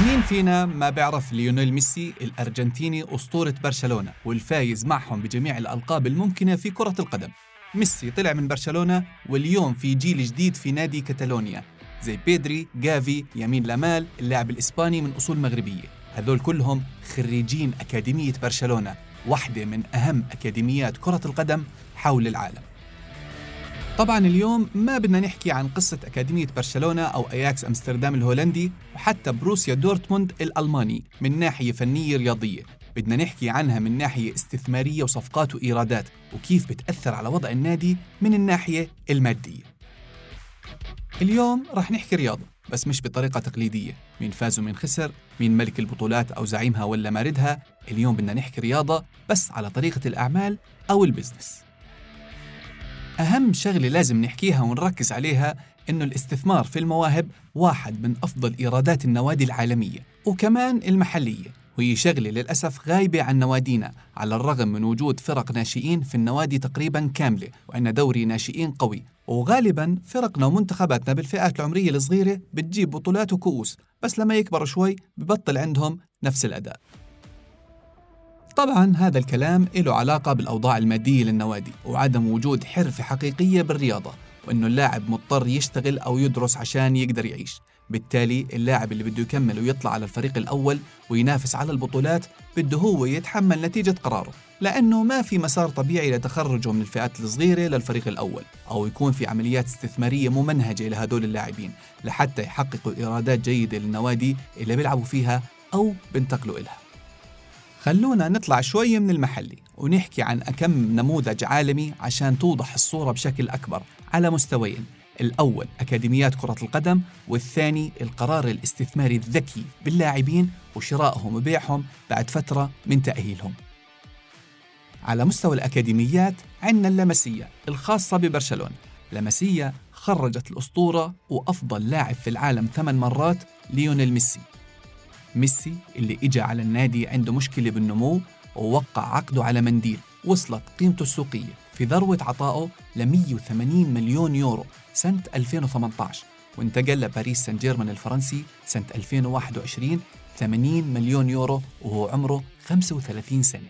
مين فينا ما بيعرف ليونيل ميسي الأرجنتيني أسطورة برشلونة والفايز معهم بجميع الألقاب الممكنة في كرة القدم؟ ميسي طلع من برشلونة واليوم في جيل جديد في نادي كتالونيا زي بيدري، جافي، يمين لامال اللاعب الإسباني من أصول مغربية. هذول كلهم خريجين أكاديمية برشلونة واحدة من أهم أكاديميات كرة القدم حول العالم. طبعا اليوم ما بدنا نحكي عن قصة أكاديمية برشلونة أو أياكس أمستردام الهولندي وحتى بوروسيا دورتموند الألماني من ناحية فنية رياضية. بدنا نحكي عنها من ناحية استثمارية وصفقات وإيرادات وكيف بتأثر على وضع النادي من الناحية المادية. اليوم رح نحكي رياضة بس مش بطريقة تقليدية. مين فاز ومين خسر مين ملك البطولات أو زعيمها ولا ماردها اليوم بدنا نحكي رياضة بس على طريقة الأعمال أو البزنس. أهم شغلة لازم نحكيها ونركز عليها إنه الاستثمار في المواهب واحد من أفضل إيرادات النوادي العالمية وكمان المحلية. وهي شغلة للأسف غايبة عن نوادينا على الرغم من وجود فرق ناشئين في النوادي تقريبا كاملة وعندنا دوري ناشئين قوي. وغالبا فرقنا ومنتخباتنا بالفئات العمرية الصغيرة بتجيب بطولات وكؤوس بس لما يكبروا شوي ببطل عندهم نفس الأداء. طبعا هذا الكلام له علاقة بالأوضاع المادية للنوادي وعدم وجود حرفة حقيقية بالرياضة وإنه اللاعب مضطر يشتغل أو يدرس عشان يقدر يعيش. بالتالي اللاعب اللي بده يكمل ويطلع على الفريق الأول وينافس على البطولات بده هو يتحمل نتيجة قراره لأنه ما في مسار طبيعي لتخرجه من الفئات الصغيرة للفريق الأول أو يكون في عمليات استثمارية ممنهجة لهدول اللاعبين لحتى يحققوا إيرادات جيدة للنوادي اللي بيلعبوا فيها أو بينتقلوا إلها. خلونا نطلع شوي من المحلي ونحكي عن أكم نموذج عالمي عشان توضح الصورة بشكل أكبر على مستويين. الأول أكاديميات كرة القدم والثاني القرار الاستثماري الذكي باللاعبين وشرائهم وبيعهم بعد فترة من تأهيلهم. على مستوى الأكاديميات عندنا اللمسية الخاصة ببرشلونة. لمسية خرجت الأسطورة وأفضل لاعب في العالم ثمان مرات ليونيل ميسي. ميسي اللي إجا على النادي عنده مشكلة بالنمو ووقع عقده على منديل وصلت قيمته السوقية في ذروة عطائه ل 180 مليون يورو سنة 2018 وانتقل لباريس سان جيرمان الفرنسي سنة 2021 80 مليون يورو وهو عمره 35 سنة.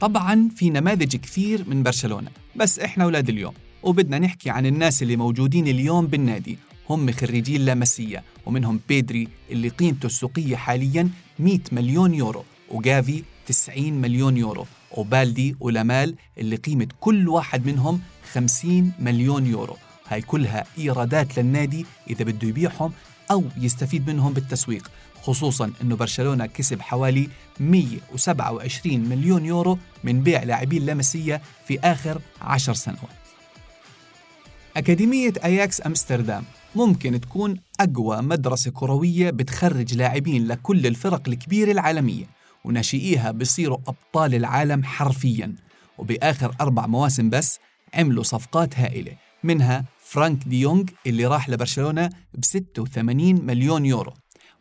طبعا في نماذج كثير من برشلونة بس إحنا أولاد اليوم وبدنا نحكي عن الناس اللي موجودين اليوم بالنادي هم خريجين لاماسيا ومنهم بيدري اللي قيمته السوقية حاليا 100 مليون يورو وجافي 90 مليون يورو وبالدي ولامال اللي قيمة كل واحد منهم 50 مليون يورو. هاي كلها إيرادات للنادي إذا بده يبيعهم أو يستفيد منهم بالتسويق خصوصا أنه برشلونة كسب حوالي 127 مليون يورو من بيع لاعبين لمسية في آخر عشر سنوات. أكاديمية أياكس أمستردام ممكن تكون أقوى مدرسة كروية بتخرج لاعبين لكل الفرق الكبيرة العالمية وناشئيها بيصيروا أبطال العالم حرفيا. وبآخر أربع مواسم بس عملوا صفقات هائلة منها فرانك ديونغ اللي راح لبرشلونة ب 86 مليون يورو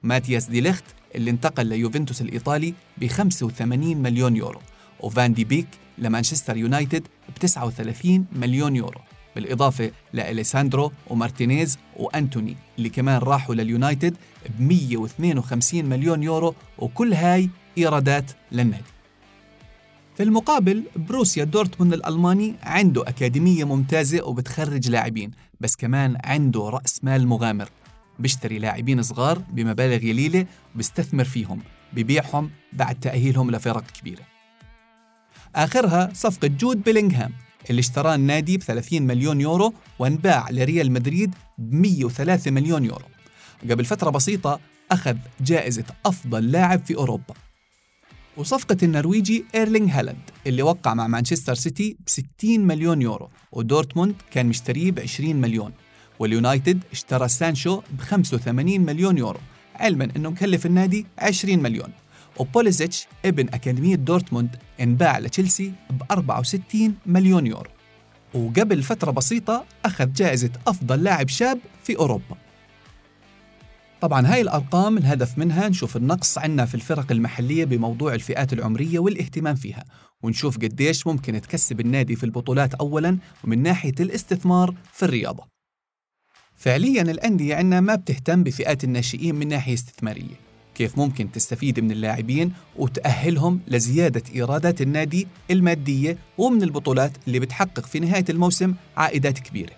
ماتياس دي ليخت اللي انتقل ليوفنتوس الإيطالي ب 85 مليون يورو وفان دي بيك لمانشستر يونايتد ب 39 مليون يورو. بالإضافة لليساندرو مارتينيز وأنتوني اللي كمان راحوا لليونايتد ب 152 مليون يورو وكل هاي إيرادات للنادي. في المقابل بوروسيا دورتموند الألماني عنده أكاديمية ممتازة وبتخرج لاعبين بس كمان عنده رأس مال مغامر. بيشتري لاعبين صغار بمبالغ قليلة وبيستثمر فيهم ببيعهم بعد تأهيلهم لفرق كبيرة. آخرها صفقة جود بيلينغهام. اللي اشتراه النادي ب 30 مليون يورو وانباع لريال مدريد ب 103 مليون يورو. قبل فترة بسيطة أخذ جائزة أفضل لاعب في أوروبا. وصفقة النرويجي إيرلينغ هالاند اللي وقع مع مانشستر سيتي ب 60 مليون يورو ودورتموند كان مشتريه ب 20 مليون واليونايتد اشترى سانشو ب 85 مليون يورو علما إنه مكلف النادي 20 مليون. وبوليزيتش ابن أكاديمية دورتموند انباع لتشيلسي ب 64 مليون يورو. وقبل فترة بسيطة أخذ جائزة أفضل لاعب شاب في أوروبا. طبعا هاي الأرقام الهدف منها نشوف النقص عندنا في الفرق المحلية بموضوع الفئات العمرية والاهتمام فيها. ونشوف قديش ممكن تكسب النادي في البطولات أولا ومن ناحية الاستثمار في الرياضة. فعليا الأندية عندنا ما بتهتم بفئات الناشئين من ناحية استثمارية. كيف ممكن تستفيد من اللاعبين وتأهلهم لزيادة إيرادات النادي المادية ومن البطولات اللي بتحقق في نهاية الموسم عائدات كبيرة.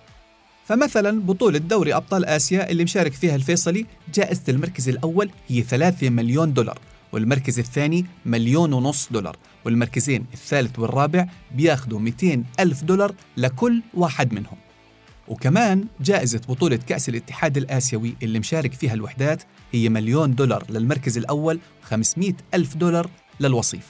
فمثلا بطولة دوري أبطال آسيا اللي مشارك فيها الفيصلي جائزة المركز الأول هي 3 مليون دولار والمركز الثاني مليون ونص دولار والمركزين الثالث والرابع بياخدوا 200 ألف دولار لكل واحد منهم. وكمان جائزة بطولة كأس الاتحاد الآسيوي اللي مشارك فيها الوحدات هي مليون دولار للمركز الأول و500 ألف دولار للوصيف.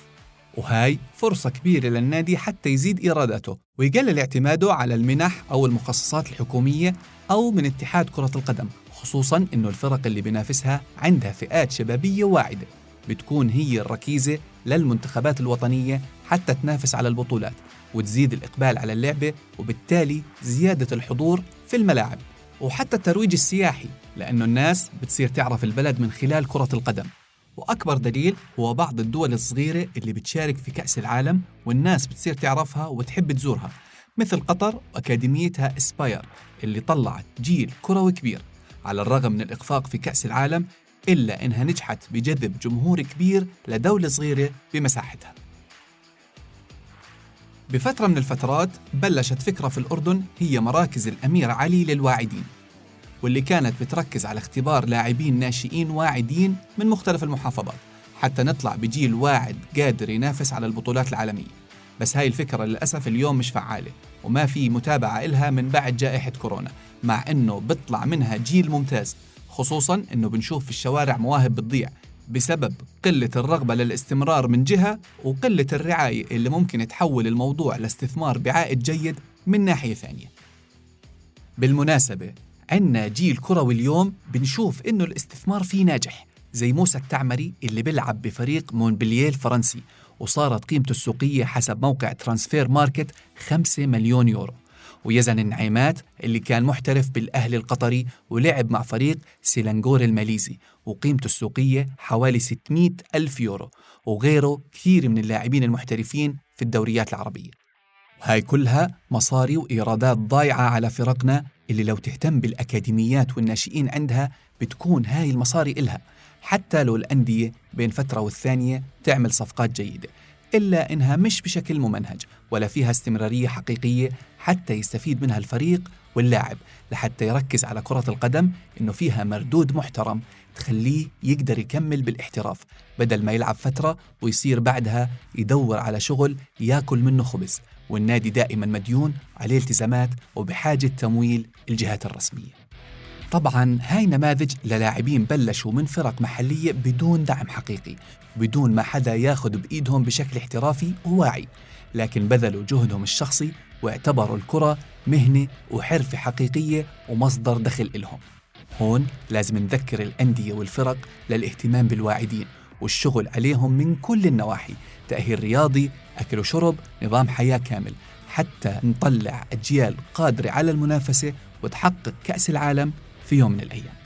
وهاي فرصة كبيرة للنادي حتى يزيد إيراداته ويقلل اعتماده على المنح أو المخصصات الحكومية أو من اتحاد كرة القدم خصوصا أنه الفرق اللي بينافسها عندها فئات شبابية واعدة. بتكون هي الركيزة للمنتخبات الوطنية حتى تنافس على البطولات. وتزيد الإقبال على اللعبة وبالتالي زيادة الحضور في الملاعب وحتى الترويج السياحي لأنه الناس بتصير تعرف البلد من خلال كرة القدم. وأكبر دليل هو بعض الدول الصغيرة اللي بتشارك في كأس العالم والناس بتصير تعرفها وتحب تزورها مثل قطر وأكاديميتها إسباير اللي طلعت جيل كروي كبير. على الرغم من الإخفاق في كأس العالم إلا إنها نجحت بجذب جمهور كبير لدولة صغيرة بمساحتها. بفترة من الفترات بلشت فكرة في الأردن هي مراكز الأمير علي للواعدين واللي كانت بتركز على اختبار لاعبين ناشئين واعدين من مختلف المحافظات حتى نطلع بجيل واعد قادر ينافس على البطولات العالمية. بس هاي الفكرة للأسف اليوم مش فعالة وما في متابعة إلها من بعد جائحة كورونا مع أنه بيطلع منها جيل ممتاز خصوصا أنه بنشوف في الشوارع مواهب بتضيع. بسبب قلة الرغبة للاستمرار من جهة وقلة الرعاية اللي ممكن تحول الموضوع لاستثمار بعائد جيد من ناحية ثانية. بالمناسبة عنا جيل كروي اليوم بنشوف إنه الاستثمار فيه ناجح زي موسى التعمري اللي بيلعب بفريق مونبلييه الفرنسي وصارت قيمته السوقية حسب موقع Transfermarkt 5 مليون يورو. ويزن النعيمات اللي كان محترف بالأهلي القطري ولعب مع فريق سيلانجور الماليزي وقيمته السوقية حوالي 600 ألف يورو وغيره كثير من اللاعبين المحترفين في الدوريات العربية. هاي كلها مصاري وإيرادات ضايعة على فرقنا اللي لو تهتم بالأكاديميات والناشئين عندها بتكون هاي المصاري إلها حتى لو الأندية بين فترة والثانية تعمل صفقات جيدة إلا إنها مش بشكل ممنهج ولا فيها استمرارية حقيقية حتى يستفيد منها الفريق واللاعب لحتى يركز على كرة القدم إنه فيها مردود محترم تخليه يقدر يكمل بالاحتراف بدل ما يلعب فترة ويصير بعدها يدور على شغل ياكل منه خبز. والنادي دائما مديون عليه التزامات وبحاجة تمويل الجهات الرسمية. طبعا هاي نماذج للاعبين بلشوا من فرق محلية بدون دعم حقيقي. بدون ما حدا ياخذ بإيدهم بشكل احترافي وواعي لكن بذلوا جهدهم الشخصي واعتبروا الكرة مهنة وحرفة حقيقية ومصدر دخل إلهم. هون لازم نذكر الأندية والفرق للاهتمام بالواعدين والشغل عليهم من كل النواحي تأهيل رياضي أكل وشرب نظام حياة كامل حتى نطلع أجيال قادرة على المنافسة وتحقق كأس العالم في يوم من الأيام.